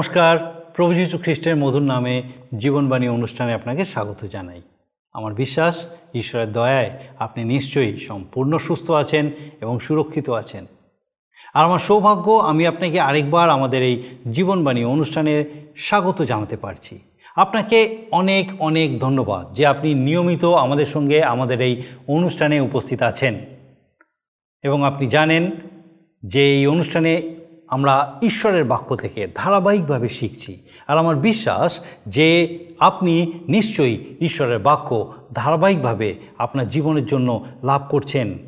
নমস্কার। প্রভু যীশু খ্রিস্টের মধুর নামে জীবনবাণী অনুষ্ঠানে আপনাকে স্বাগত জানাই। আমার বিশ্বাস, ঈশ্বরের দয়ায় আপনি নিশ্চয়ই সম্পূর্ণ সুস্থ আছেন এবং সুরক্ষিত আছেন। আর আমার সৌভাগ্য, আমি আপনাকে আরেকবার আমাদের এই জীবনবাণী অনুষ্ঠানে স্বাগত জানাতে পারছি। আপনাকে অনেক অনেক ধন্যবাদ যে আপনি নিয়মিত আমাদের সঙ্গে আমাদের এই অনুষ্ঠানে উপস্থিত আছেন। এবং আপনি জানেন যে এই অনুষ্ঠানে আমরা ঈশ্বরের বাক্য থেকে ধারাবাহিকভাবে শিখছি। আর আমার বিশ্বাস যে আপনি নিশ্চয়ই ঈশ্বরের বাক্য ধারাবাহিকভাবে আপনার জীবনের জন্য লাভ করছেন।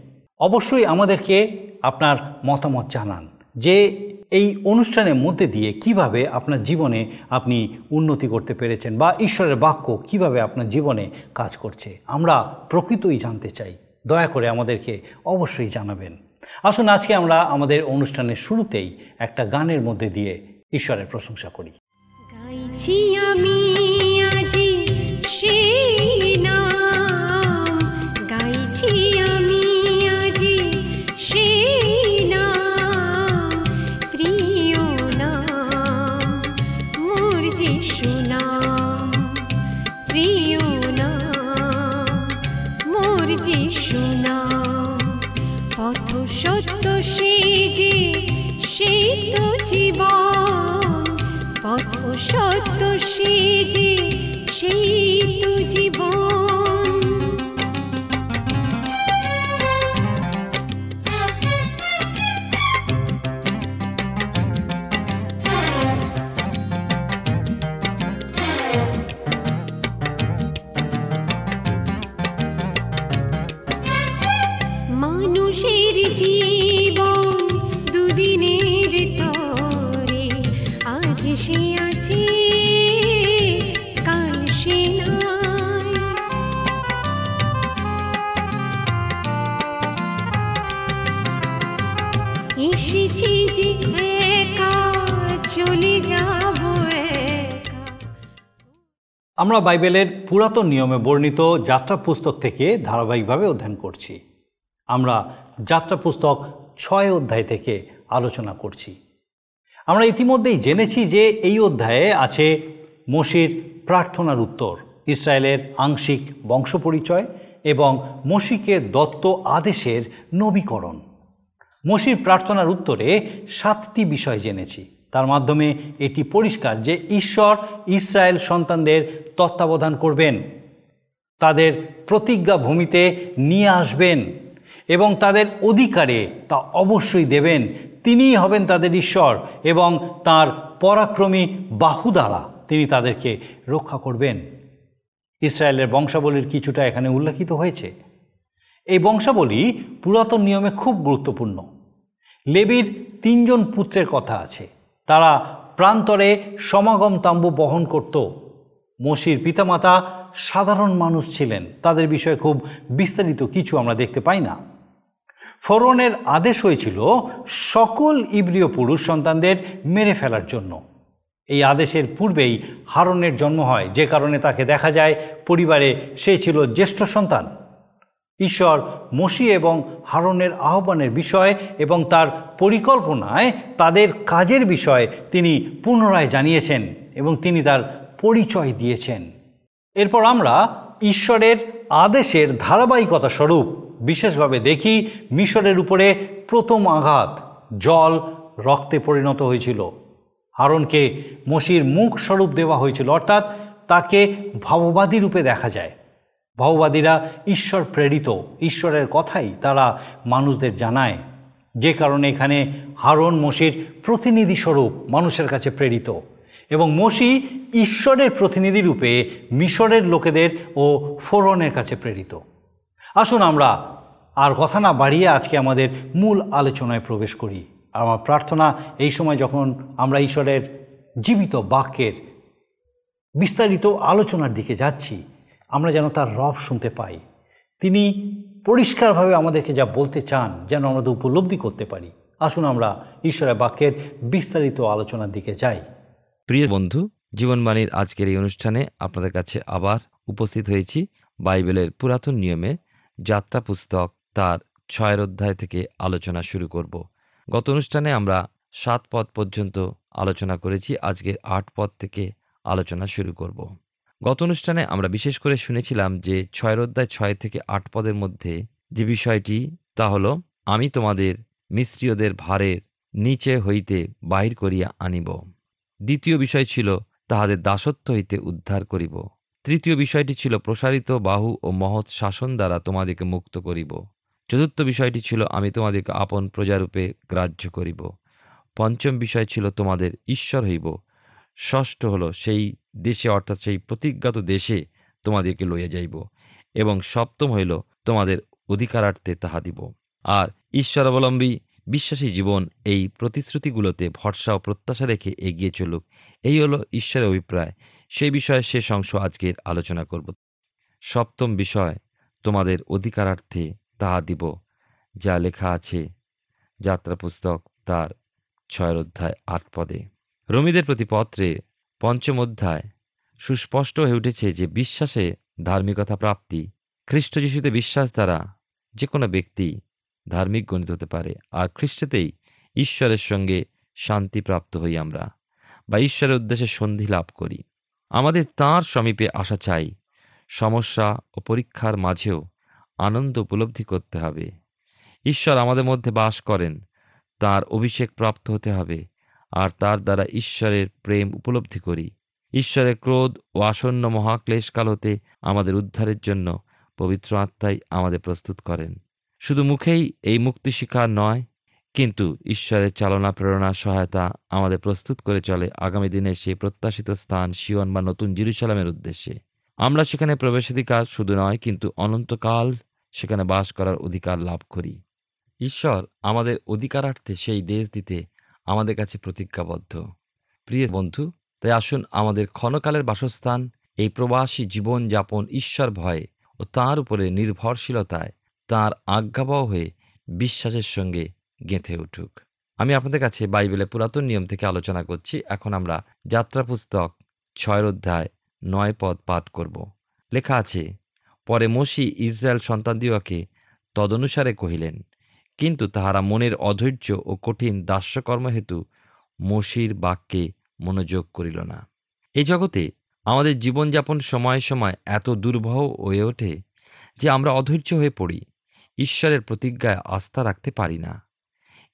অবশ্যই আমাদেরকে আপনার মতামত জানান যে এই অনুষ্ঠানের মধ্যে দিয়ে কীভাবে আপনার জীবনে আপনি উন্নতি করতে পেরেছেন বা ঈশ্বরের বাক্য কীভাবে আপনার জীবনে কাজ করছে। আমরা প্রকৃতই জানতে চাই। দয়া করে আমাদেরকে অবশ্যই জানাবেন। আসুন আজকে আমরা আমাদের অনুষ্ঠানের শুরুতেই একটা গানের মধ্যে দিয়ে ঈশ্বরের প্রশংসা করি। গাইছি আমি আজি সেই সেই জীবন পথ সত্য সেই যে সেই আমরা বাইবেলের পুরাতন নিয়মে বর্ণিত যাত্রা পুস্তক থেকে ধারাবাহিকভাবে অধ্যয়ন করছি। আমরা যাত্রা পুস্তক ছয় অধ্যায় থেকে আলোচনা করছি। আমরা ইতিমধ্যেই জেনেছি যে এই অধ্যায়ে আছে মসির প্রার্থনার উত্তর, ইসরায়েলের আংশিক বংশপরিচয় এবং মসিকে দত্ত আদেশের নবীকরণ। মসির প্রার্থনার উত্তরে সাতটি বিষয় জেনেছি। তার মাধ্যমে এটি পরিষ্কার যে ঈশ্বর ইসরায়েল সন্তানদের তত্ত্বাবধান করবেন। তাদের প্রতিজ্ঞা ভূমিতে নিয়ে আসবেন এবং তাদের অধিকারে তা অবশ্যই দেবেন। তিনিই হবেন তাদের ঈশ্বর এবং তার পরাক্রমী বাহু দ্বারা তিনি তাদেরকে রক্ষা করবেন। ইসরায়েলের বংশাবলীর কিছুটা এখানে উল্লেখিত হয়েছে। এই বংশাবলী পুরাতন নিয়মে খুব গুরুত্বপূর্ণ। লেবির তিনজন পুত্রের কথা আছে। তারা প্রান্তরে সমাগম তাম্বু বহন করত। মসির পিতামাতা সাধারণ মানুষ ছিলেন। তাদের বিষয়ে খুব বিস্তারিত কিছু আমরা দেখতে পাই না। ফরনের আদেশ হয়েছিল, সকল ইব্রিয় পুরুষ সন্তানদের মেরে ফেলার জন্য। এই আদেশের পূর্বেই হারনের জন্ম হয়। যে কারণে তাকে দেখা যায়, পরিবারে সে ছিল জ্যেষ্ঠ সন্তান। ঈশ্বর মসি এবং হারনের আহ্বানের বিষয় এবং তার পরিকল্পনায় তাদের কাজের বিষয়ে তিনি পুনরায় জানিয়েছেন এবং তিনি তার পরিচয় দিয়েছেন। এরপর আমরা ঈশ্বরের আদেশের ধারাবাহিকতা স্বরূপ বিশেষভাবে দেখি, মিশরের উপরে প্রথম আঘাত জল রক্তে পরিণত হয়েছিল। হারনকে মসির মুখ স্বরূপ দেওয়া হয়েছিল, অর্থাৎ তাকে ভাববাদী রূপে দেখা যায়। ভাওবাদীরা ঈশ্বর প্রেরিত, ঈশ্বরের কথাই তারা মানুষদের জানায়। যে কারণে এখানে হারন মসির প্রতিনিধি স্বরূপ মানুষের কাছে প্রেরিত এবং মসি ঈশ্বরের প্রতিনিধি রূপে মিশরের লোকেদের ও ফোরনের কাছে প্রেরিত। আসুন আমরা আর কথা না বাড়িয়ে আজকে আমাদের মূল আলোচনায় প্রবেশ করি। আর আমার প্রার্থনা এই সময় যখন আমরা ঈশ্বরের জীবিত বাক্যের বিস্তারিত আলোচনার দিকে যাচ্ছি আমরা যেন তার রব শুনতে পাই। তিনি পরিষ্কারভাবে আমাদেরকে যা বলতে চান যেন আমরা উপলব্ধি করতে পারি। আসুন আমরা ঈশ্বরের বাক্যের বিস্তারিত আলোচনার দিকে যাই। প্রিয় বন্ধু, জীবনবাণীর আজকের এই অনুষ্ঠানে আপনাদের কাছে আবার উপস্থিত হয়েছি বাইবেলের পুরাতন নিয়মে যাত্রা পুস্তক তার ছয়ের অধ্যায় থেকে আলোচনা শুরু করব। গত অনুষ্ঠানে আমরা সাত পদ পর্যন্ত আলোচনা করেছি, আজকের আট পদ থেকে আলোচনা শুরু করব। গত অনুষ্ঠানে আমরা বিশেষ করে শুনেছিলাম যে ছয়ের অধ্যায় ছয় থেকে আট পদের মধ্যে যে বিষয়টি, তা হলো, আমি তোমাদের মিস্ত্রীয়দের ভারের নিচে হইতে বাহির করিয়া আনিব। দ্বিতীয় বিষয় ছিল, তাহাদের দাসত্ব হইতে উদ্ধার করিব। তৃতীয় বিষয়টি ছিল, প্রসারিত বাহু ও মহৎ শাসন দ্বারা তোমাদেরকে মুক্ত করিব। চতুর্থ বিষয়টি ছিল, আমি তোমাদেরকে আপন প্রজারূপে গ্রাহ্য করিব। পঞ্চম বিষয় ছিল, তোমাদের ঈশ্বর হইব। ষষ্ঠ হলো সেই দেশে, অর্থাৎ সেই প্রতিজ্ঞাত দেশে তোমাদেরকে লইয়া যাইব এবং সপ্তম হইল তোমাদের অধিকারার্থে তাহা দিব। আর ঈশ্বরাবলম্বী বিশ্বাসী জীবন এই প্রতিশ্রুতিগুলোতে ভরসা ও প্রত্যাশা রেখে এগিয়ে চলুক। এই হলো ঈশ্বরের অভিপ্রায়। সেই বিষয়ে শেষ অংশ আজকের আলোচনা করব। সপ্তম বিষয়, তোমাদের অধিকারার্থে তাহা দিব, যা লেখা আছে যাত্রা পুস্তক তার ছয়ের অধ্যায় আট পদে। রমিদের প্রতি পত্রে পঞ্চম অধ্যায় সুস্পষ্ট হয়ে উঠেছে যে বিশ্বাসে ধার্মিকতা প্রাপ্তি, খ্রিস্ট যিশুতে বিশ্বাস দ্বারা যে কোনো ব্যক্তি ধার্মিক গণিত হতে পারে, আর খ্রিস্টেতেই ঈশ্বরের সঙ্গে শান্তি প্রাপ্ত হই আমরা বা ঈশ্বরের উদ্দেশ্যে সন্ধি লাভ করি। আমাদের তাঁর সমীপে আসা চাই, সমস্যা ও পরীক্ষার মাঝেও আনন্দ উপলব্ধি করতে হবে। ঈশ্বর আমাদের মধ্যে বাস করেন, তার অভিষেক প্রাপ্ত হতে হবে আর তার দ্বারা ঈশ্বরের প্রেম উপলব্ধি করি। ঈশ্বরের ক্রোধ ও আসন্ন মহাক্লেশকাল হতে আমাদের উদ্ধারের জন্য পবিত্র আত্মাই আমাদের প্রস্তুত করেন। শুধু মুখেই এই মুক্তি শিকার নয়, কিন্তু ঈশ্বরের চালনা, প্রেরণা, সহায়তা আমাদের প্রস্তুত করে চলে আগামী দিনে সেই প্রত্যাশিত স্থান শিয়ন বা নতুন জিরুসালামের উদ্দেশ্যে। আমরা সেখানে প্রবেশাধিকার শুধু নয়, কিন্তু অনন্তকাল সেখানে বাস করার অধিকার লাভ করি। ঈশ্বর আমাদের অধিকারার্থে সেই দেশ দিতে আমাদের কাছে প্রতিজ্ঞাবদ্ধ। প্রিয় বন্ধু, তাই আসুন আমাদের ক্ষণকালের বাসস্থান, এই প্রবাসী জীবন যাপন ঈশ্বর ভয়ে ও তাঁর উপরে নির্ভরশীলতায় তাঁর আজ্ঞাবহ হয়ে বিশ্বাসের সঙ্গে গেঁথে উঠুক। আমি আপনাদের কাছে বাইবেলের পুরাতন নিয়ম থেকে আলোচনা করছি। এখন আমরা যাত্রা পুস্তক ছয়ের অধ্যায় নয় পদ পাঠ করব। লেখা আছে, পরে মসি ইসরায়েল সন্তানদিওকে তদনুসারে কহিলেন কিন্তু তাহারা মনের অধৈর্য ও কঠিন দাস্যকর্ম হেতু মসির বাক্যে মনোযোগ করিল না। এই জগতে আমাদের জীবনযাপন সময় সময় এত দুর্বহ হয়ে ওঠে যে আমরা অধৈর্য হয়ে পড়ি, ঈশ্বরের প্রতিজ্ঞায় আস্থা রাখতে পারি না।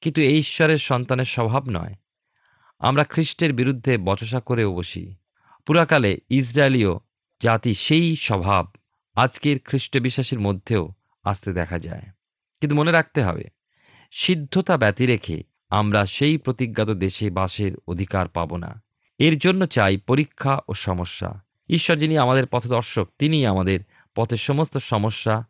কিন্তু এই ঈশ্বরের সন্তানের স্বভাব নয়। আমরা খ্রিস্টের বিরুদ্ধে বচসা করেও বসি। পুরাকালে ইসরায়েলীয় জাতি সেই স্বভাব আজকের খ্রিস্ট বিশ্বাসের মধ্যেও আসতে দেখা যায়। কিন্তু মনে রাখতে হবে, সিদ্ধতা ব্যতি রেখে আমরা সেই প্রতিজ্ঞাত দেশে বাসের অধিকার পাব না। এর জন্য চাই পরীক্ষা ও সমস্যা। ঈশ্বর যিনি আমাদের পথদর্শক তিনি আমাদের পথের সমস্ত সমস্যা,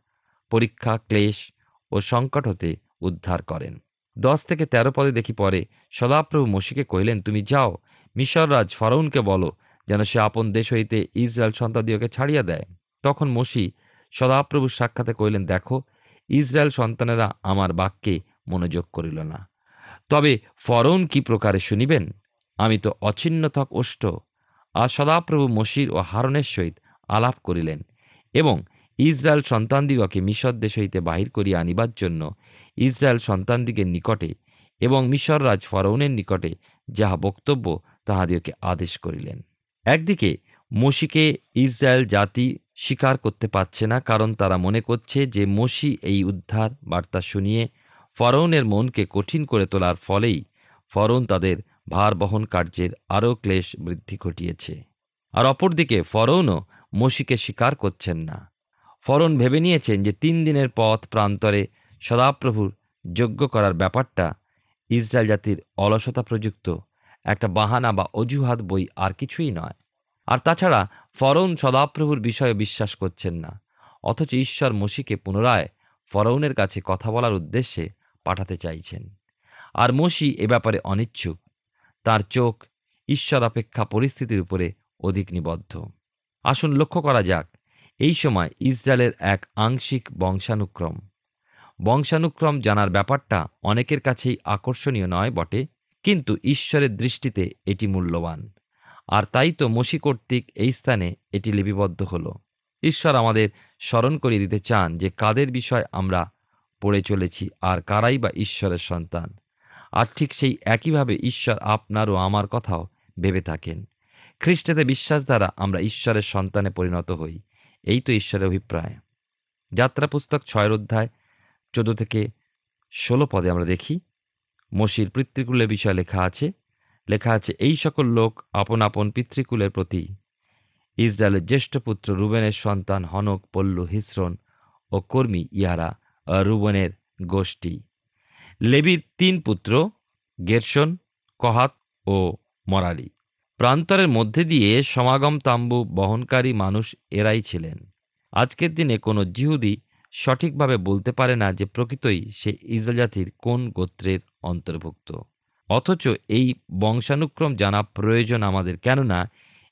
পরীক্ষা, ক্লেশ ও সংকট হতে উদ্ধার করেন। দশ থেকে তেরো পদে দেখি পরে সদাপ্রভু মসিকে কহিলেন, তুমি যাও মিশররাজ ফরাউনকে বলো, যেন সে আপন দেশ হইতে ইসরায়েল সন্তাদিওকে ছাড়িয়া দেয়। তখন মসি সদাপ্রভুর সাক্ষাতে কহিলেন, দেখো ইসরায়েল সন্তানেরা আমার বাক্যে মনোযোগ করিল না। তবে ফরৌন কি প্রকারে শুনিবেন? আমি তো অছিন্নথক ওষ্ঠ আর সদাপ্রভু মসির ও হারনের সহিত আলাপ করিলেন এবং ইসরায়েল সন্তানদিগকে মিশর দেশ হইতে বাহির করিয়া আনিবার জন্য ইসরায়েল সন্তানদিগের নিকটে এবং মিশর রাজ ফরৌনের নিকটে যাহা বক্তব্য তাহাদিওকে আদেশ করিলেন। একদিকে মসিকে ইসরায়েল জাতি স্বীকার করতে পারছে না, কারণ তারা মনে করছে যে মসি এই উদ্ধার বার্তা শুনিয়ে ফরৌনের মনকে কঠিন করে তোলার ফলেই ফরৌন তাদের ভার বহন কার্যের আরও ক্লেশ বৃদ্ধি ঘটিয়েছে। আর অপরদিকে ফরৌনও মসিকে স্বীকার করছেন না। ফরন ভেবে নিয়েছেন যে তিন দিনের পথ প্রান্তরে সদাপ্রভুর যোগ্য করার ব্যাপারটা ইসরায়েল জাতির অলসতা প্রযুক্ত একটা বাহানা বা অজুহাত বই আর কিছুই নয়। আর তাছাড়া ফরৌন সদাপ্রভুর বিষয়ে বিশ্বাস করছেন না। অথচ ঈশ্বর মসিকে পুনরায় ফরৌনের কাছে কথা বলার উদ্দেশ্যে পাঠাতে চাইছেন। আর মসি এ ব্যাপারে অনিচ্ছুক। তার চোখ ঈশ্বর অপেক্ষা পরিস্থিতির উপরে অধিক নিবদ্ধ। আসুন লক্ষ্য করা যাক, এই সময় ইসরায়েলের এক আংশিক বংশানুক্রম। বংশানুক্রম জানার ব্যাপারটা অনেকের কাছেই আকর্ষণীয় নয় বটে, কিন্তু ঈশ্বরের দৃষ্টিতে এটি মূল্যবান। আর তাই তো মসি কর্তৃক এই স্থানে এটি লিপিবদ্ধ হল। ঈশ্বর আমাদের স্মরণ করিয়ে দিতে চান যে কাদের বিষয় আমরা পড়ে চলেছি আর কারাই বা ঈশ্বরের সন্তান। আর ঠিক সেই একইভাবে ঈশ্বর আপনার ও আমার কথাও ভেবে থাকেন। খ্রিস্টেতে বিশ্বাস দ্বারা আমরা ঈশ্বরের সন্তানে পরিণত হই। এই তো ঈশ্বরের অভিপ্রায়। যাত্রা পুস্তক ছয়ের অধ্যায় চোদ্দ থেকে ষোলো পদে আমরা দেখি, মসির পিতৃকুলের বিষয়ে লেখা আছে লেখা আছে, এই সকল লোক আপন আপন পিতৃকুলের প্রতি। ইসরায়েলের জ্যেষ্ঠ পুত্র রুবেনের সন্তান হনক, পল্লু, হিসরন ও কর্মী ইহারা রুবনের গোষ্ঠী। লেবির তিন পুত্র, গেরসন, কহাত ও মরালি প্রান্তরের মধ্যে দিয়ে সমাগম তাম্বু বহনকারী মানুষ এরাই ছিলেন। আজকের দিনে কোনো জিহুদি সঠিকভাবে বলতে পারে না যে প্রকৃতই সে ইসরায়েল জাতির কোন গোত্রের অন্তর্ভুক্ত। অথচ এই বংশানুক্রম জানা প্রয়োজন আমাদের, কেননা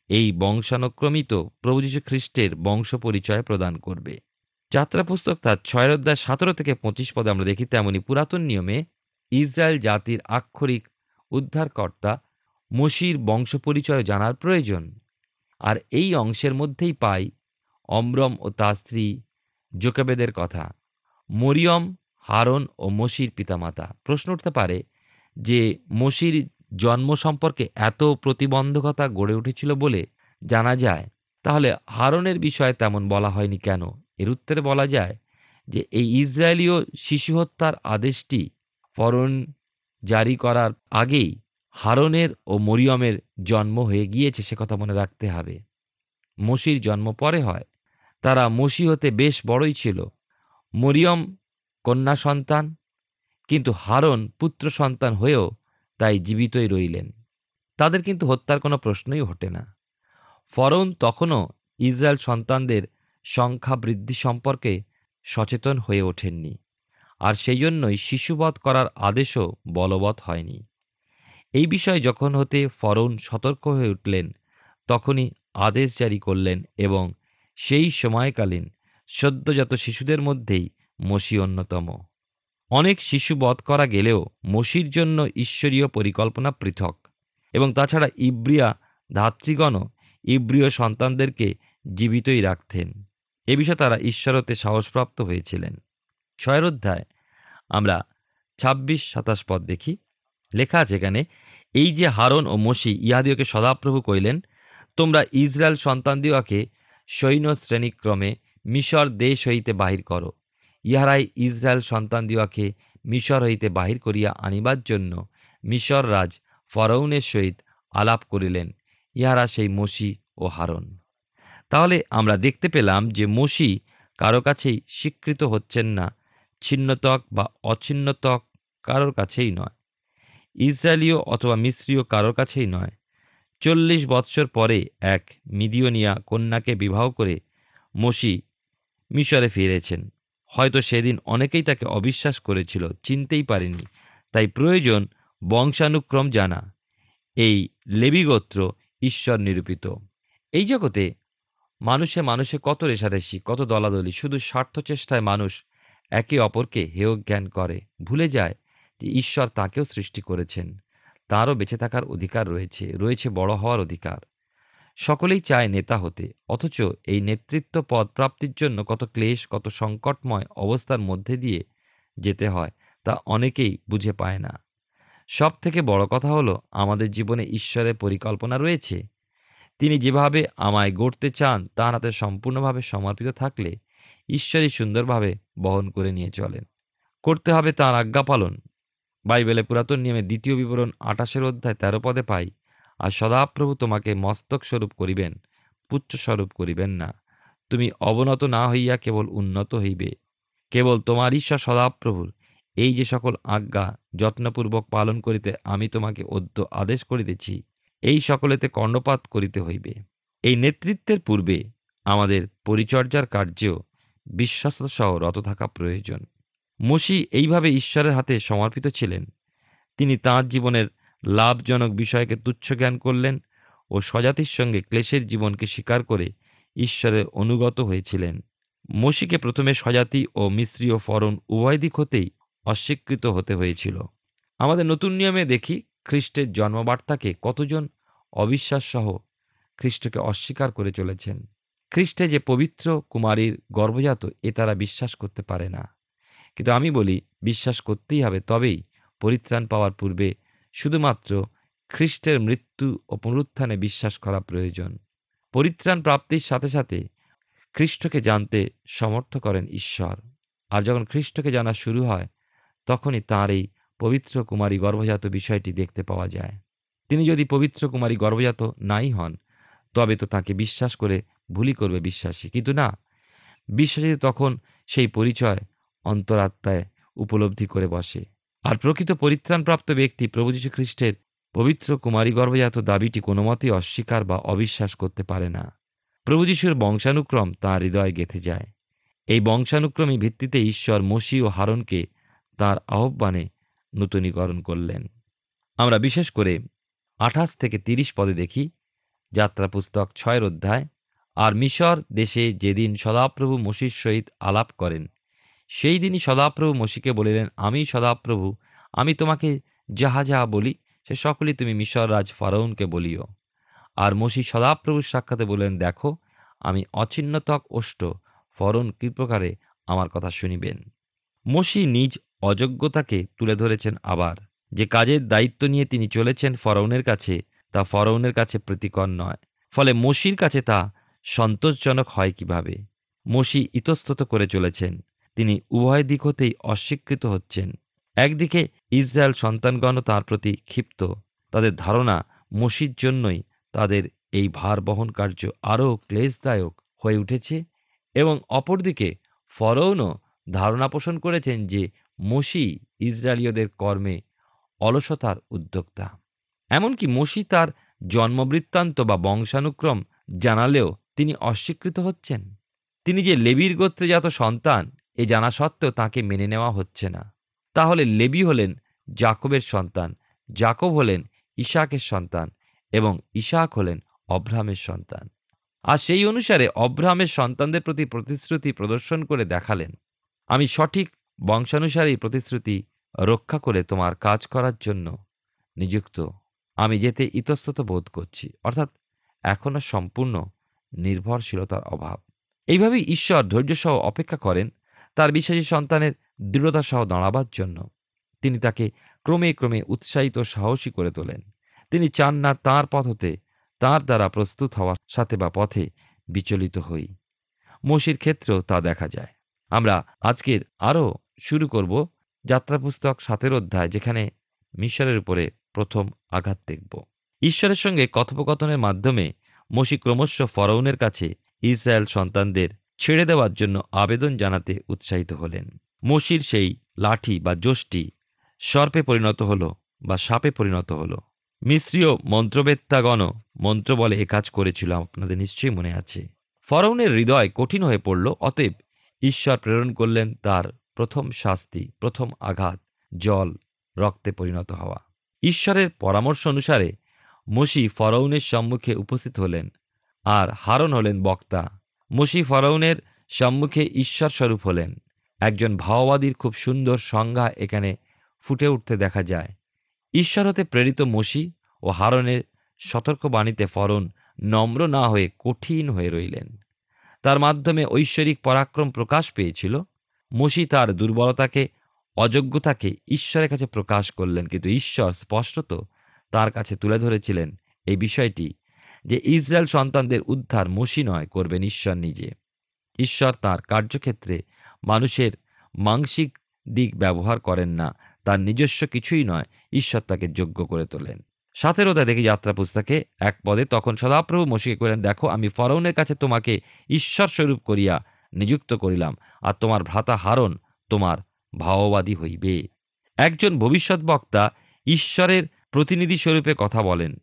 এই বংশানুক্রমই তো প্রভু যীশু খ্রিস্টের বংশ পরিচয় প্রদান করবে। যাত্রা পুস্তক তার ছয় অধ্যায় সতেরো থেকে পঁচিশ পদে আমরা দেখি তেমনি পুরাতন নিয়মে ইসরায়েল জাতির আক্ষরিক উদ্ধারকর্তা মসির বংশ পরিচয় জানার প্রয়োজন। আর এই অংশের মধ্যেই পাই অমরম ও তার স্ত্রী জোকেবেদের কথা। মরিয়ম, হারন ও মসির পিতামাতা। প্রশ্ন উঠতে পারে যে মসির জন্ম সম্পর্কে এত প্রতিবন্ধকতা গড়ে উঠেছিল বলে জানা যায়, তাহলে হারনের বিষয়ে তেমন বলা হয়নি কেন? এর উত্তরে বলা যায় যে, এই ইসরায়েলীয় শিশু হত্যার আদেশটি ফরন জারি করার আগেই হারনের ও মরিয়মের জন্ম হয়ে গিয়েছে, সে কথা মনে রাখতে হবে। মসির জন্ম পরে হয়। তারা মসি হতে বেশ বড়ই ছিল। মরিয়ম কন্যা সন্তান কিন্তু হারন পুত্র সন্তান হয়েও তাই জীবিতই রইলেন। তাদের কিন্তু হত্যার কোনো প্রশ্নই ওঠে না। ফরন তখনও ইসরায়েল সন্তানদের সংখ্যা বৃদ্ধি সম্পর্কে সচেতন হয়ে ওঠেননি, আর সেই জন্যই শিশুবধ করার আদেশও বলবৎ হয়নি। এই বিষয়ে যখন হতে ফরৌন সতর্ক হয়ে উঠলেন, তখনই আদেশ জারি করলেন এবং সেই সময়কালীন সদ্যজাত শিশুদের মধ্যেই মসি অন্যতম। অনেক শিশু বধ করা গেলেও মসির জন্য ঈশ্বরীয় পরিকল্পনা পৃথক। এবং তাছাড়া ইব্রিয়া ধাত্রীগণও ইব্রিয় সন্তানদেরকে জীবিতই রাখতেন। এ বিষয়ে তারা ঈশ্বরতে সাহসপ্রাপ্ত হয়েছিলেন। ছয়ের অধ্যায়। আমরা ছাব্বিশ সাতাশ পদ দেখি। লেখা আছে এখানে, এই যে হারন ও মসি ইহাদিওকে সদাপ্রভু কইলেন, তোমরা ইসরায়েল সন্তানদিওকে সৈন্য শ্রেণীক্রমে মিশর দেশ হইতে বাহির করো। ইহারাই ইসরায়েল সন্তান দিওয়াকে মিশর হইতে বাহির করিয়া আনিবার জন্য মিশর রাজ ফরৌনের সহিত আলাপ করিলেন। ইহারা সেই মসি ও হারন তাহলে আমরা দেখতে পেলাম যে মসি কারও কাছেই স্বীকৃত হচ্ছেন না, ছিন্নতক বা অছিন্নতক কারোর কাছেই নয়। ইসরায়েলীয় অথবা মিশ্রীয় কারোর কাছেই নয়। চল্লিশ বৎসর পরে এক মিদিওনিয়া কন্যাকে বিবাহ করে মসি মিশরে ফিরেছেন। হয়তো সেদিন অনেকেই তাকে অবিশ্বাস করেছিল, চিনতেই পারেনি তাই প্রয়োজন বংশানুক্রম জানা। এই লেবিগোত্র ঈশ্বর নিরূপিত। এই জগতে মানুষে মানুষে কত রেশারেশি, কত দলাদলি, শুধু স্বার্থ চেষ্টায় মানুষ একে অপরকে হেয় জ্ঞান করে। ভুলে যায় যে ঈশ্বর তাকেও সৃষ্টি করেছেন। তারও বেঁচে থাকার অধিকার রয়েছে রয়েছে বড় হওয়ার অধিকার। সকলেই চায় নেতা হতে। অথচ এই নেতৃত্ব পদ প্রাপ্তির জন্য কত ক্লেশ, কত সংকটময় অবস্থার মধ্যে দিয়ে যেতে হয়, তা অনেকেই বুঝে পায় না। সব থেকে বড় কথা হলো, আমাদের জীবনে ঈশ্বরের পরিকল্পনা রয়েছে। তিনি যেভাবে আমায় গড়তে চান, তার হাতে সম্পূর্ণভাবে সমর্পিত থাকলে ঈশ্বরই সুন্দরভাবে বহন করে নিয়ে চলেন। করতে হবে তার আজ্ঞা পালন বাইবেলে পুরাতন নিয়মে দ্বিতীয় বিবরণ আঠাশের অধ্যায় তেরো পদে পাই আর সদাপ্রভু তোমাকে মস্তক স্বরূপ করিবেন পুত্র স্বরূপ করিবেন না। তুমি অবনত না হইয়া কেবল উন্নত হইবে। কেবল তোমার ঈশ্বর সদাপ্রভুর। এই যে সকল আজ্ঞা, যত্নপূর্বক পালন করিতে আমি তোমাকে অদ্য আদেশ করিতেছি, এই সকলেতে কর্ণপাত করিতে হইবে। এই নেতৃত্বের পূর্বে আমাদের পরিচর্যার কার্যেও বিশ্বস্ততা সহ রত থাকা প্রয়োজন। মসি এইভাবে ঈশ্বরের হাতে সমর্পিত ছিলেন। তিনি তাঁর জীবনের লাভজনক বিষয়কে তুচ্ছ জ্ঞান করলেন ও স্বজাতির সঙ্গে ক্লেশের জীবনকে স্বীকার করে ঈশ্বরের অনুগত হয়েছিলেন। মসিকে প্রথমে স্বজাতি ও মিশ্রীয় ও ফরন উভয় দিক হতেই অস্বীকৃত হতে হয়েছিল। আমাদের নতুন নিয়মে দেখি খ্রিস্টের জন্মবার্তাকে কতজন অবিশ্বাস সহ খ্রিস্টকে অস্বীকার করে চলেছেন। খ্রিস্টে যে পবিত্র কুমারীর গর্ভজাত এ তারা বিশ্বাস করতে পারে না। কিন্তু আমি বলি, বিশ্বাস করতেই হবে, তবেই পরিত্রাণ পাওয়ার পূর্বে শুধুমাত্র খ্রিস্টের মৃত্যু ও পুনরুত্থানে বিশ্বাস করা প্রয়োজন। পরিত্রাণ প্রাপ্তির সাথে সাথে খ্রিস্টকে জানতে সমর্থ করেন ঈশ্বর। আর যখন খ্রিস্টকে জানা শুরু হয়, তখনই তাঁর এই পবিত্র কুমারী গর্ভজাত বিষয়টি দেখতে পাওয়া যায়। তিনি যদি পবিত্র কুমারী গর্ভজাত নাই হন, তবে তো তাকে বিশ্বাস করে ভুলই করবে বিশ্বাসী। কিন্তু না বিশ্বাসী তখন সেই পরিচয় অন্তরাত্মায় উপলব্ধি করে বসে। আর প্রকৃত পরিত্রাণপ্রাপ্ত ব্যক্তি প্রভু যীশু খ্রিস্টের পবিত্র কুমারী গর্ভজাত দাবিটি কোনো মতেই অস্বীকার বা অবিশ্বাস করতে পারে না। প্রভু যীশুর বংশানুক্রম তাঁর হৃদয়ে গেঁথে যায়। এই বংশানুক্রমী ভিত্তিতে ঈশ্বর মসি ও হারনকে তার আহ্বানে নূতনীকরণ করলেন। আমরা বিশেষ করে আঠাশ থেকে তিরিশ পদে দেখি যাত্রা পুস্তক ছয়ের অধ্যায়, আর মিশর দেশে যেদিন সদাপ্রভু মসির সহিত আলাপ করেন সেই দিনই সদাপ্রভু মসিকে বলিলেন, আমি সদাপ্রভু, আমি তোমাকে যাহা যাহা বলি, সে সকলই তুমি মিশর রাজ ফারাউনকে বলিও। আর মসি সদাপ্রভুর সাক্ষাতে বললেন, দেখো, আমি অচিহ্নতক ওষ্ঠ ফরন কি প্রকারে আমার কথা শুনিবেন? মসি নিজ অযোগ্যতাকে তুলে ধরেছেন আবার। যে কাজের দায়িত্ব নিয়ে তিনি চলেছেন ফরৌনের কাছে, তা ফরৌনের কাছে প্রীতিকর নয়। ফলে মসির কাছে তা সন্তোষজনক হয় কীভাবে? মসি ইতস্তত করে চলেছেন। তিনি উভয় দিক হতেই অস্বীকৃত হচ্ছেন। একদিকে ইসরায়েল সন্তানগণ তাঁর প্রতি ক্ষিপ্ত। তাদের ধারণা মসির জন্যই তাদের এই ভার বহন কার্য আরও ক্লেশদায়ক হয়ে উঠেছে এবং অপরদিকে ফরৌনও ধারণা পোষণ করেছেন যে মসি ইসরায়েলীয়দের কর্মে অলসতার উদ্যোক্তা। এমনকি মসি তার জন্মবৃত্তান্ত বা বংশানুক্রম জানালেও তিনি অস্বীকৃত হচ্ছেন। তিনি যে লেবির গোত্রে গোত্রজাত সন্তান এ জানা সত্ত্বেও তাকে মেনে নেওয়া হচ্ছে না। তাহলে লেবি হলেন জাকবের সন্তান জাকব হলেন ইশাকের সন্তান এবং ইশাক হলেন অব্রাহামের সন্তান। আর সেই অনুসারে অব্রাহামের সন্তানদের প্রতি প্রতিশ্রুতি প্রদর্শন করে দেখালেন, আমি সঠিক বংশানুসারেই প্রতিশ্রুতি রক্ষা করে তোমার কাজ করার জন্য নিযুক্ত। আমি যেতে ইতস্তত বোধ করছি। অর্থাৎ এখনও সম্পূর্ণ নির্ভরশীলতার অভাব। এইভাবেই ঈশ্বর ধৈর্যসহ অপেক্ষা করেন তার বিশ্বাসী সন্তানের দৃঢ়তা সহ দাঁড়াবার জন্য তিনি তাকে ক্রমে ক্রমে উৎসাহিত সাহসী করে তোলেন। তিনি চান না তাঁর পথ হতে তাঁর দ্বারা প্রস্তুত হওয়ার সাথে বা পথে বিচলিত হই। মসির ক্ষেত্রেও তা দেখা যায়। আমরা আজকের আরও শুরু করব যাত্রা পুস্তক সাতের অধ্যায়, যেখানে মিশরের উপরে প্রথম আঘাত দেখব। ঈশ্বরের সঙ্গে কথোপকথনের মাধ্যমে মসি ক্রমশ ফরৌনের কাছে ইসরায়েল সন্তানদের ছেড়ে দেওয়ার জন্য আবেদন জানাতে উৎসাহিত হলেন। মসির সেই লাঠি বা জোশটি সর্পে পরিণত হল বা সাপে পরিণত হল। মিশ্রীয় মন্ত্রবেত্তাগণ মন্ত্র বলে এ কাজ করেছিল, আপনাদের নিশ্চয়ই মনে আছে। ফরৌনের হৃদয় কঠিন হয়ে পড়ল, অতএব ঈশ্বর প্রেরণ করলেন তার প্রথম শাস্তি, প্রথম আঘাত, জল, রক্তে পরিণত হওয়া। ঈশ্বরের পরামর্শ অনুসারে মসি ফরৌনের সম্মুখে উপস্থিত হলেন আর হারন হলেন বক্তা মসি ফরৌনের সম্মুখে ঈশ্বর স্বরূপ হলেন। একজন ভাওবাদীর খুব সুন্দর সংজ্ঞা এখানে ফুটে উঠতে দেখা যায়। ঈশ্বর হতে প্রেরিত মসি ও হারনের সতর্কবাণীতে ফরন নম্র না হয়ে কঠিন হয়ে রইলেন। তার মাধ্যমে ঐশ্বরিক পরাক্রম প্রকাশ পেয়েছিল। মসি তার দুর্বলতাকে, অযোগ্যতাকে ঈশ্বরের কাছে প্রকাশ করলেন। কিন্তু ঈশ্বর স্পষ্টত তার কাছে তুলে ধরেছিলেন এই বিষয়টি যে ইসরায়েল সন্তানদের উদ্ধার মসি নয়, করবেন ঈশ্বর নিজে। ঈশ্বর তার কার্যক্ষেত্রে মানুষের মাংসিক দিক ব্যবহার করেন না, তার নিজস্ব কিছুই নয়, ঈশ্বর তাকে যোগ্য করে তোলেন। সাতের ওদা দেখি যাত্রা পুস্তকে এক পদে, তখন সদাপ্রভু মসিকে করেন দেখো, আমি ফরৌনের কাছে তোমাকে ঈশ্বর স্বরূপ করিয়া নিযুক্ত করিলাম, আর তোমার ভ্রাতা হারন তোমার ভাওবাদী হইবে। একজন ভবিষ্যৎ বক্তা ঈশ্বরের প্রতিনিধি স্বরূপে কথা বলেন।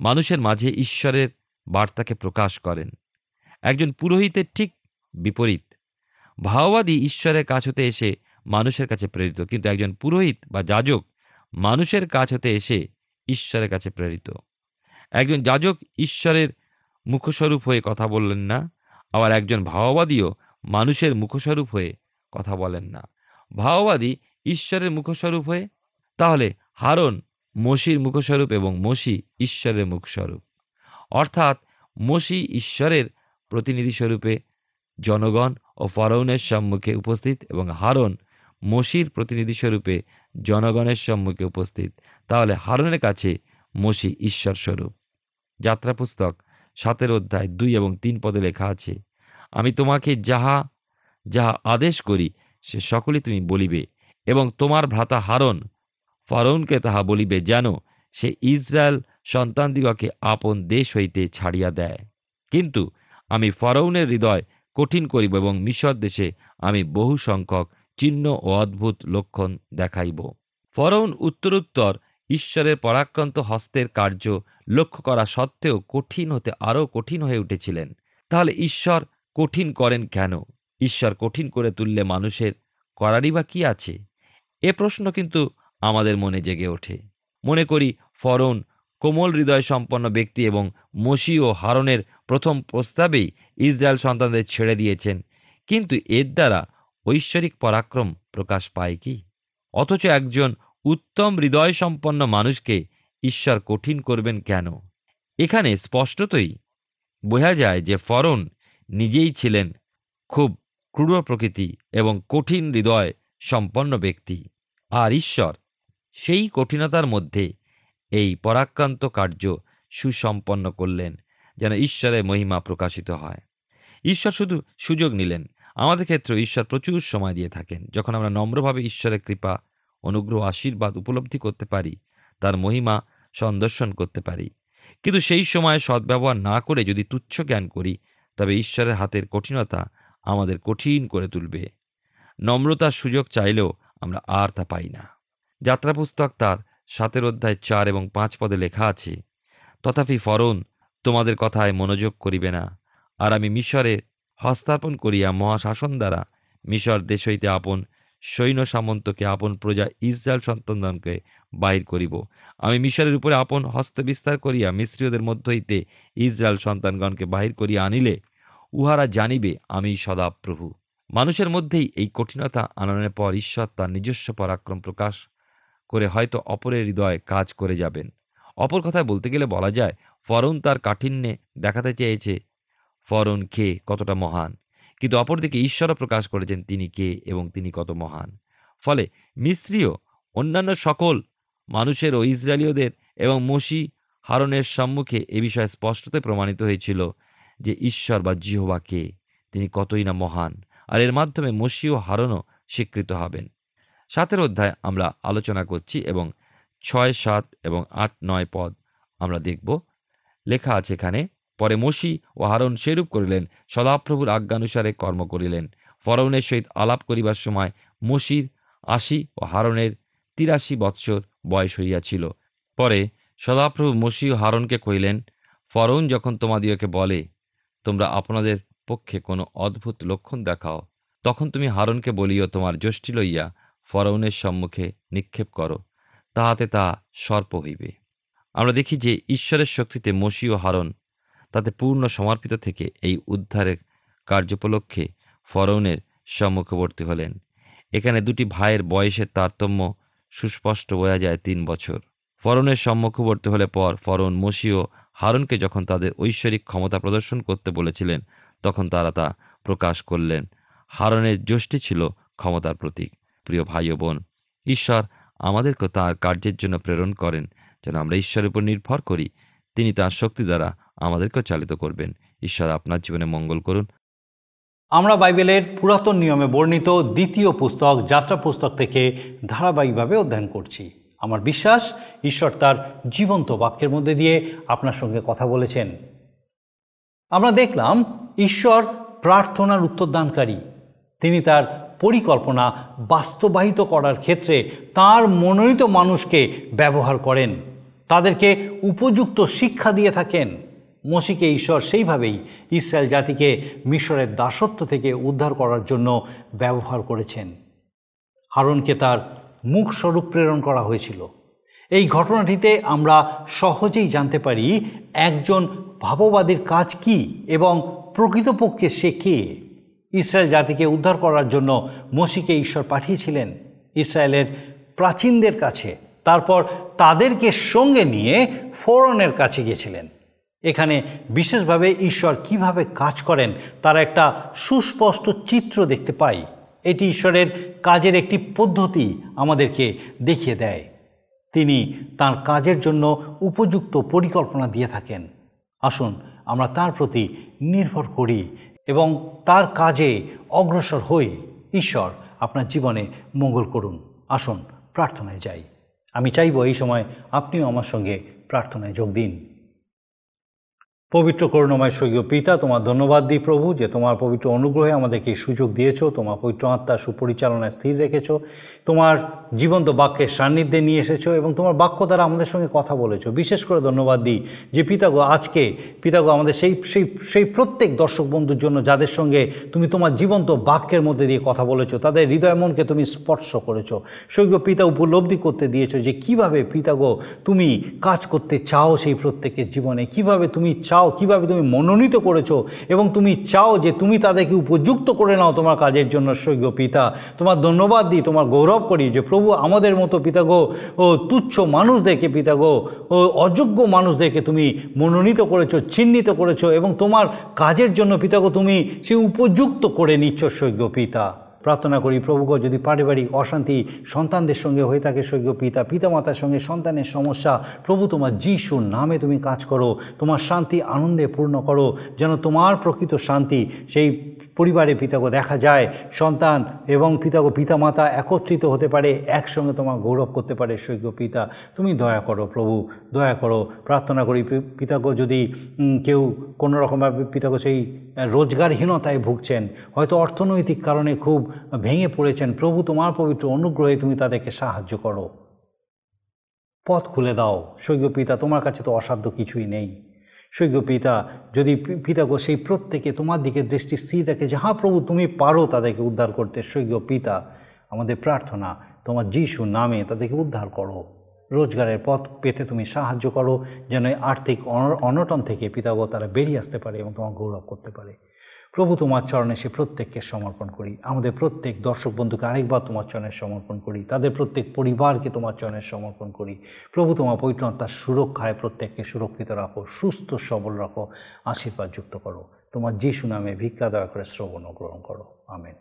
মানুষের মাঝে ঈশ্বরের বার্তাকে প্রকাশ করেন। একজন পুরোহিতের ঠিক বিপরীত। ভাওবাদী ঈশ্বরের কাছ হতে এসে মানুষের কাছে প্রেরিত। কিন্তু একজন পুরোহিত বা যাজক মানুষের কাছ হতে এসে ঈশ্বরের কাছে প্রেরিত। একজন যাজক ঈশ্বরের মুখস্বরূপ হয়ে কথা বললেন না, আবার একজন ভাওবাদীও মানুষের মুখস্বরূপ হয়ে কথা বলেন না। ভাওবাদী ঈশ্বরের মুখস্বরূপ হয়ে, তাহলে হারন মসির মুখস্বরূপ এবং মসি ঈশ্বরের মুখস্বরূপ। অর্থাৎ মসি ঈশ্বরের প্রতিনিধিস্বরূপে জনগণ ও ফরৌনের সম্মুখে উপস্থিত এবং হারন মসির প্রতিনিধিস্বরূপে জনগণের সম্মুখে উপস্থিত। তাহলে হারনের কাছে মসি ঈশ্বর স্বরূপ যাত্রা পুস্তক সাতের অধ্যায় দুই এবং তিন পদে লেখা আছে, আমি তোমাকে যাহা যাহা আদেশ করি সে সকলই তুমি বলিবে এবং তোমার ভ্রাতা হারন ফারৌনকে তাহা বলিবে যেন সে ইসরায়েল সন্তানদিগকে আপন দেশ হইতে ছাড়িয়া দেয়। কিন্তু আমি ফরৌনের হৃদয় কঠিন করিব এবং মিশর দেশে আমি বহু সংখ্যক চিহ্ন ও অদ্ভুত লক্ষণ দেখাইব। ফরৌন উত্তরোত্তর ঈশ্বরের পরাক্রান্ত হস্তের কার্য লক্ষ্য করা সত্ত্বেও কঠিন হতে আরও কঠিন হয়ে উঠেছিলেন। তাহলে ঈশ্বর কঠিন করেন কেন? ঈশ্বর কঠিন করে তুললে মানুষের করারই বা কি আছে? এ প্রশ্ন কিন্তু আমাদের মনে জেগে ওঠে। মনে করি ফরৌন কোমল হৃদয় সম্পন্ন ব্যক্তি এবং মসি ও হারনের প্রথম প্রস্তাবেই ইসরায়েল সন্তানদের ছেড়ে দিয়েছেন। কিন্তু এর দ্বারা ঐশ্বরিক পরাক্রম প্রকাশ পায় কি? অথচ একজন উত্তম হৃদয় সম্পন্ন মানুষকে ঈশ্বর কঠিন করবেন কেন? এখানে স্পষ্টতই বোঝা যায় যে ফরন নিজেই ছিলেন খুব ক্রূর প্রকৃতি এবং কঠিন হৃদয় সম্পন্ন ব্যক্তি। আর ঈশ্বর সেই কঠিনতার মধ্যে এই পরাক্রান্ত কার্য সুসম্পন্ন করলেন, যেন ঈশ্বরের মহিমা প্রকাশিত হয়। ঈশ্বর শুধু সুযোগ নিলেন। আমাদের ক্ষেত্রে ঈশ্বর প্রচুর সময় দিয়ে থাকেন। যখন আমরা নম্রভাবে ঈশ্বরের কৃপা, অনুগ্রহ, আশীর্বাদ উপলব্ধি করতে পারি, তার মহিমা সন্দর্শন করতে পারি। কিন্তু সেই সময় সদ্ব্যবহার না করে যদি তুচ্ছ জ্ঞান করি, তবে ঈশ্বরের হাতের কঠিনতা আমাদের কঠিন করে তুলবে। নম্রতার সুযোগ চাইলেও আমরা আর তা পাই না। যাত্রা পুস্তক তার সাতের অধ্যায় চার এবং পাঁচ পদে লেখা আছে, তথাপি ফরন তোমাদের কথায় মনোযোগ করিবে না, আর আমি মিশরে হস্তাপন করিয়া মহাশাসন দ্বারা মিশর দেশ হইতে আপন সৈন্য সামন্তকে, আপন প্রজা ইসরায়েল সন্তানগণকে বাহির করিব। আমি মিশরের উপরে আপন হস্ত বিস্তার করিয়া মিশ্রীয়দের মধ্য হইতে ইসরায়েল সন্তানগণকে বাহির করিয়া আনিলে উহারা জানিবে, আমি সদা প্রভু মানুষের মধ্যেই এই কঠিনতা আনয়নের পর ঈশ্বর তার নিজস্ব পরাক্রম প্রকাশ করে হয়তো অপরের হৃদয়ে কাজ করে যাবেন। অপর কথায় বলতে গেলে বলা যায়, ফরন তার কাঠিন্যে দেখাতে চেয়েছে, ফরন কে কতটা মহান? কিন্তু অপরদিকে ঈশ্বরও প্রকাশ করেছেন, তিনি কে এবং তিনি কত মহান? ফলে মিস্ত্রিও অন্যান্য সকল মানুষের ও ইসরায়েলীয়দের এবং মসি হারনের সম্মুখে এ বিষয়ে স্পষ্টতে প্রমাণিত হয়েছিল যে ঈশ্বর বা জিহবা কে, তিনি কতই না মহান। আর এর মাধ্যমে মসি ও হারনও স্বীকৃত হবেন। সাতের অধ্যায় আমরা আলোচনা করছি এবং ছয়, সাত এবং আট, নয় পদ আমরা দেখব। লেখা আছে এখানে, পরে মসি ও হারন সেরূপ করিলেন, সদাপ্রভুর আজ্ঞানুসারে কর্ম করিলেন। ফরৌনের সহিত আলাপ করিবার সময় মসির আশি ও হারনের তিরাশি বৎসর বয়স হইয়াছিল। পরে সদাপ্রভু মসি ও হারনকে কহিলেন ফরৌন যখন তোমাদিওকে বলে, তোমরা আপনাদের পক্ষে কোনো অদ্ভুত লক্ষণ দেখাও, তখন তুমি হারনকে বলিও তোমার যষ্টি লইয়া ফরৌনের সম্মুখে নিক্ষেপ করো, তাহাতে তা সর্প হইবে। আমরা দেখি যে ঈশ্বরের শক্তিতে মসি ও হারন তাতে পূর্ণ সমর্পিত থেকে এই উদ্ধারের কার্যোপলক্ষে ফরৌনের সম্মুখবর্তী হলেন। এখানে দুটি ভাইয়ের বয়সের তারতম্য সুস্পষ্ট বোঝা যায় তিন বছর। ফরনের সম্মুখবর্তী হলে পর ফরন মসি ও হারনকে যখন তাদের ঐশ্বরিক ক্ষমতা প্রদর্শন করতে বলেছিলেন, তখন তারা তা প্রকাশ করলেন। হারনের যষ্টি ছিল ক্ষমতার প্রতীক। প্রিয় ভাই ও বোন, ঈশ্বর আমাদেরকে তার কার্যের জন্য প্রেরণ করেন যেন আমরা ঈশ্বরের উপর নির্ভর করি। তিনি তার শক্তি দ্বারা আমাদেরকেও চালিত করবেন। ঈশ্বর আপনার জীবনে মঙ্গল করুন। আমরা বাইবেলের পুরাতন নিয়মে বর্ণিত দ্বিতীয় পুস্তক যাত্রা পুস্তক থেকে ধারাবাহিকভাবে অধ্যয়ন করছি। আমার বিশ্বাস, ঈশ্বর তার জীবন্ত বাক্যের মধ্যে দিয়ে আপনার সঙ্গে কথা বলেছেন। আমরা দেখলাম, ঈশ্বর প্রার্থনার উত্তরদানকারী। তিনি তার পরিকল্পনা বাস্তবায়িত করার ক্ষেত্রে তার মনোনীত মানুষকে ব্যবহার করেন। তাদেরকে উপযুক্ত শিক্ষা দিয়ে থাকেন। মসিকে ঈশ্বর সেইভাবেই ইসরায়েল জাতিকে মিশরের দাসত্ব থেকে উদ্ধার করার জন্য ব্যবহার করেছেন। হারনকে তার মুখ স্বরূপ প্রেরণ করা হয়েছিল। এই ঘটনাটিতে আমরা সহজেই জানতে পারি, একজন ভাববাদীর কাজ কি এবং প্রকৃতপক্ষে সে কে? ইসরায়েল জাতিকে উদ্ধার করার জন্য মসিকে ঈশ্বর পাঠিয়েছিলেন। ইসরায়েলের প্রাচীনদের কাছে। তারপর তাদেরকে সঙ্গে নিয়ে ফোরনের কাছে গিয়েছিলেন। এখানে বিশেষভাবে ঈশ্বর কীভাবে কাজ করেন, তার একটা সুস্পষ্ট চিত্র দেখতে পাই। এটি ঈশ্বরের কাজের একটি পদ্ধতি আমাদেরকে দেখিয়ে দেয়। তিনি তার কাজের জন্য উপযুক্ত পরিকল্পনা দিয়ে থাকেন। আসুন, আমরা তার প্রতি নির্ভর করি এবং তার কাজে অগ্রসর হই। ঈশ্বর আপনার জীবনে মঙ্গল করুন। আসুন, প্রার্থনায় যাই। আমি চাইব এই সময় আপনিও আমার সঙ্গে প্রার্থনায় যোগ দিন। পবিত্র করুণাময় স্বর্গীয় পিতা, তোমার ধন্যবাদ দিই প্রভু যে তোমার পবিত্র অনুগ্রহে আমাদেরকে এই সুযোগ দিয়েছ, তোমার পবিত্র আত্মা সুপরিচালনায় স্থির রেখেছ, তোমার জীবন্ত বাক্যের সান্নিধ্যে নিয়ে এসেছ এবং তোমার বাক্য দ্বারা আমাদের সঙ্গে কথা বলেছ। বিশেষ করে ধন্যবাদ দিই যে পিতাগো, আজকে পিতাগো আমাদের সেই সেই সেই প্রত্যেক দর্শক বন্ধুর জন্য যাদের সঙ্গে তুমি তোমার জীবন্ত বাক্যের মধ্যে দিয়ে কথা বলেছ, তাদের হৃদয় মনকে তুমি স্পর্শ করেছ। স্বর্গীয় পিতা উপলব্ধি করতে দিয়েছ যে কীভাবে পিতাগো তুমি কাজ করতে চাও সেই প্রত্যেকের জীবনে, কীভাবে তুমি চাও কীভাবে তুমি মনোনীত করেছ এবং তুমি চাও যে তুমি তাদেরকে উপযুক্ত করে নাও তোমার কাজের জন্য, স্বর্গীয় পিতা। তোমার ধন্যবাদ দিই, তোমার গৌরব করি যে প্রভু আমাদের মতো পিতাগো ও তুচ্ছ মানুষদেরকে পিতাগো ও অযোগ্য মানুষদেরকে তুমি মনোনীত করেছ, চিহ্নিত করেছ এবং তোমার কাজের জন্য পিতাগো তুমি সে উপযুক্ত করে নিচ্ছ, স্বর্গীয় পিতা। প্রার্থনা করি প্রভুগ যদি পারিবারিক অশান্তি সন্তানদের সঙ্গে হয়ে থাকে, স্বর্গীয় পিতা, পিতামাতার সঙ্গে সন্তানের সমস্যা, প্রভু তোমার যিশুর নামে তুমি কাজ করো, তোমার শান্তি আনন্দে পূর্ণ করো, যেন তোমার প্রকৃত শান্তি সেই পরিবারে পিতাগো দেখা যায়, সন্তান এবং পিতাগো পিতামাতা একত্রিত হতে পারে, একসঙ্গে তোমার গৌরব করতে পারে, স্বর্গীয় পিতা। তুমি দয়া করো প্রভু, দয়া করো, প্রার্থনা করি পি- পিতাগো যদি কেউ কোনো রকমভাবে সেই রোজগারহীনতায় ভুগছেন, হয়তো অর্থনৈতিক কারণে খুব ভেঙে পড়েছেন, প্রভু তোমার পবিত্র অনুগ্রহে তুমি তাদেরকে সাহায্য করো। পথ খুলে দাও, স্বর্গীয় পিতা, তোমার কাছে তো অসাধ্য কিছুই নেই। স্বর্গীয় পিতা, যদি পিতাগো সেই প্রত্যেকে তোমার দিকে দৃষ্টি স্থির রাখে যাহা প্রভু তুমি পারো তাদেরকে উদ্ধার করতে সৈক্য পিতা, আমাদের প্রার্থনা তোমার যিশু নামে তাদেরকে উদ্ধার করো। রোজগারের পথ পেতে তুমি সাহায্য করো, যেন আর্থিক অন- অনটন থেকে পিতাগো তারা বেরিয়ে আসতে পারে এবং তোমার গৌরব করতে পারে। প্রভু তোমার চরণে সে প্রত্যেককে সমর্পণ করি। আমাদের প্রত্যেক দর্শক বন্ধুকে আরেকবার তোমার চরণে সমর্পণ করি। তাদের প্রত্যেক পরিবারকে তোমার চরণে সমর্পণ করি। প্রভু তোমার পবিত্রতার সুরক্ষায় প্রত্যেককে সুরক্ষিত রাখো, সুস্থ, সবল রাখো আশীর্বাদ যুক্ত করো। তোমার যিশু নামে ভিক্ষা দয়া করে শ্রবণ গ্রহণ করো। আমেন।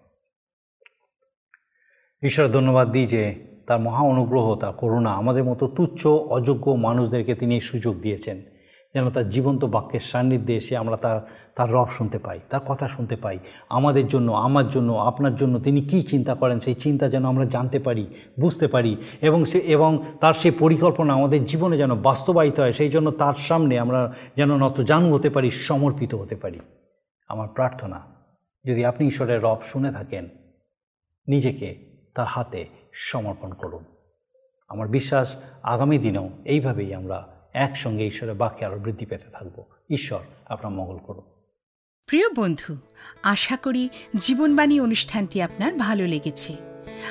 ঈশ্বর, ধন্যবাদ দিই যে তার মহা অনুগ্রহ, তার করুণা আমাদের মতো তুচ্ছ, অযোগ্য মানুষদেরকে তিনি সুযোগ দিয়েছেন। যেন তার জীবন্ত বাক্যের সান্নিধ্যে এসে আমরা তার তার রব শুনতে পাই, তার কথা শুনতে পাই, আমাদের জন্য, আমার জন্য, আপনার জন্য তিনি কি চিন্তা করেন, সেই চিন্তা যেন আমরা জানতে পারি, বুঝতে পারি এবং সে, এবং তার সেই পরিকল্পনা আমাদের জীবনে যেন বাস্তবায়িত হয়, সেই জন্য তার সামনে আমরা যেন নত জানু হতে পারি, সমর্পিত হতে পারি। আমার প্রার্থনা, যদি আপনি ঈশ্বরের রব শুনে থাকেন, নিজেকে তার হাতে সমর্পণ করুন। আমার বিশ্বাস, আগামী দিনেও এইভাবেই আমরা একসঙ্গে ঈশ্বরের বাক্যে আরও বৃদ্ধি পেতে থাকব। ঈশ্বর আপনার মঙ্গল করুন। প্রিয় বন্ধু, আশা করি জীবনবাণী অনুষ্ঠানটি আপনার ভালো লেগেছে।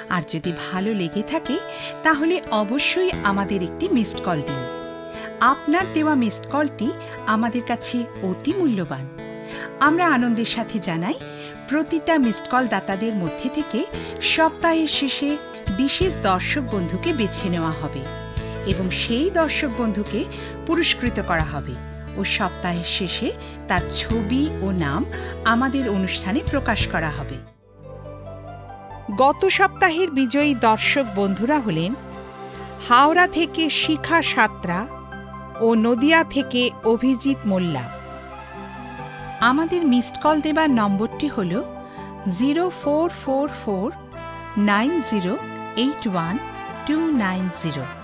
আর যদি ভালো লেগে থাকে, তাহলে অবশ্যই আমাদের একটি মিসড কল দিন। আপনার দেওয়া মিসড কলটি আমাদের কাছে অতি মূল্যবান। আমরা আনন্দের সাথে জানাই, প্রতিটা মিসড কল দাতাদের মধ্যে থেকে সপ্তাহের শেষে বিশেষ দর্শক বন্ধুকে বেছে নেওয়া হবে। এবং সেই দর্শক বন্ধুকে পুরস্কৃত করা হবে ও সপ্তাহের শেষে তার ছবি ও নাম আমাদের অনুষ্ঠানে প্রকাশ করা হবে। গত সপ্তাহের বিজয়ী দর্শক বন্ধুরা হলেন হাওড়া থেকে শিখা সাত্রা ও নদিয়া থেকে অভিজিৎ মোল্লা। আমাদের মিসড কল দেবার নম্বরটি হল zero four four four nine zero eight one two nine zero.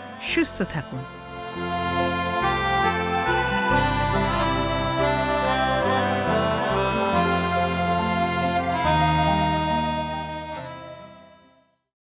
সুস্থ থাকুন।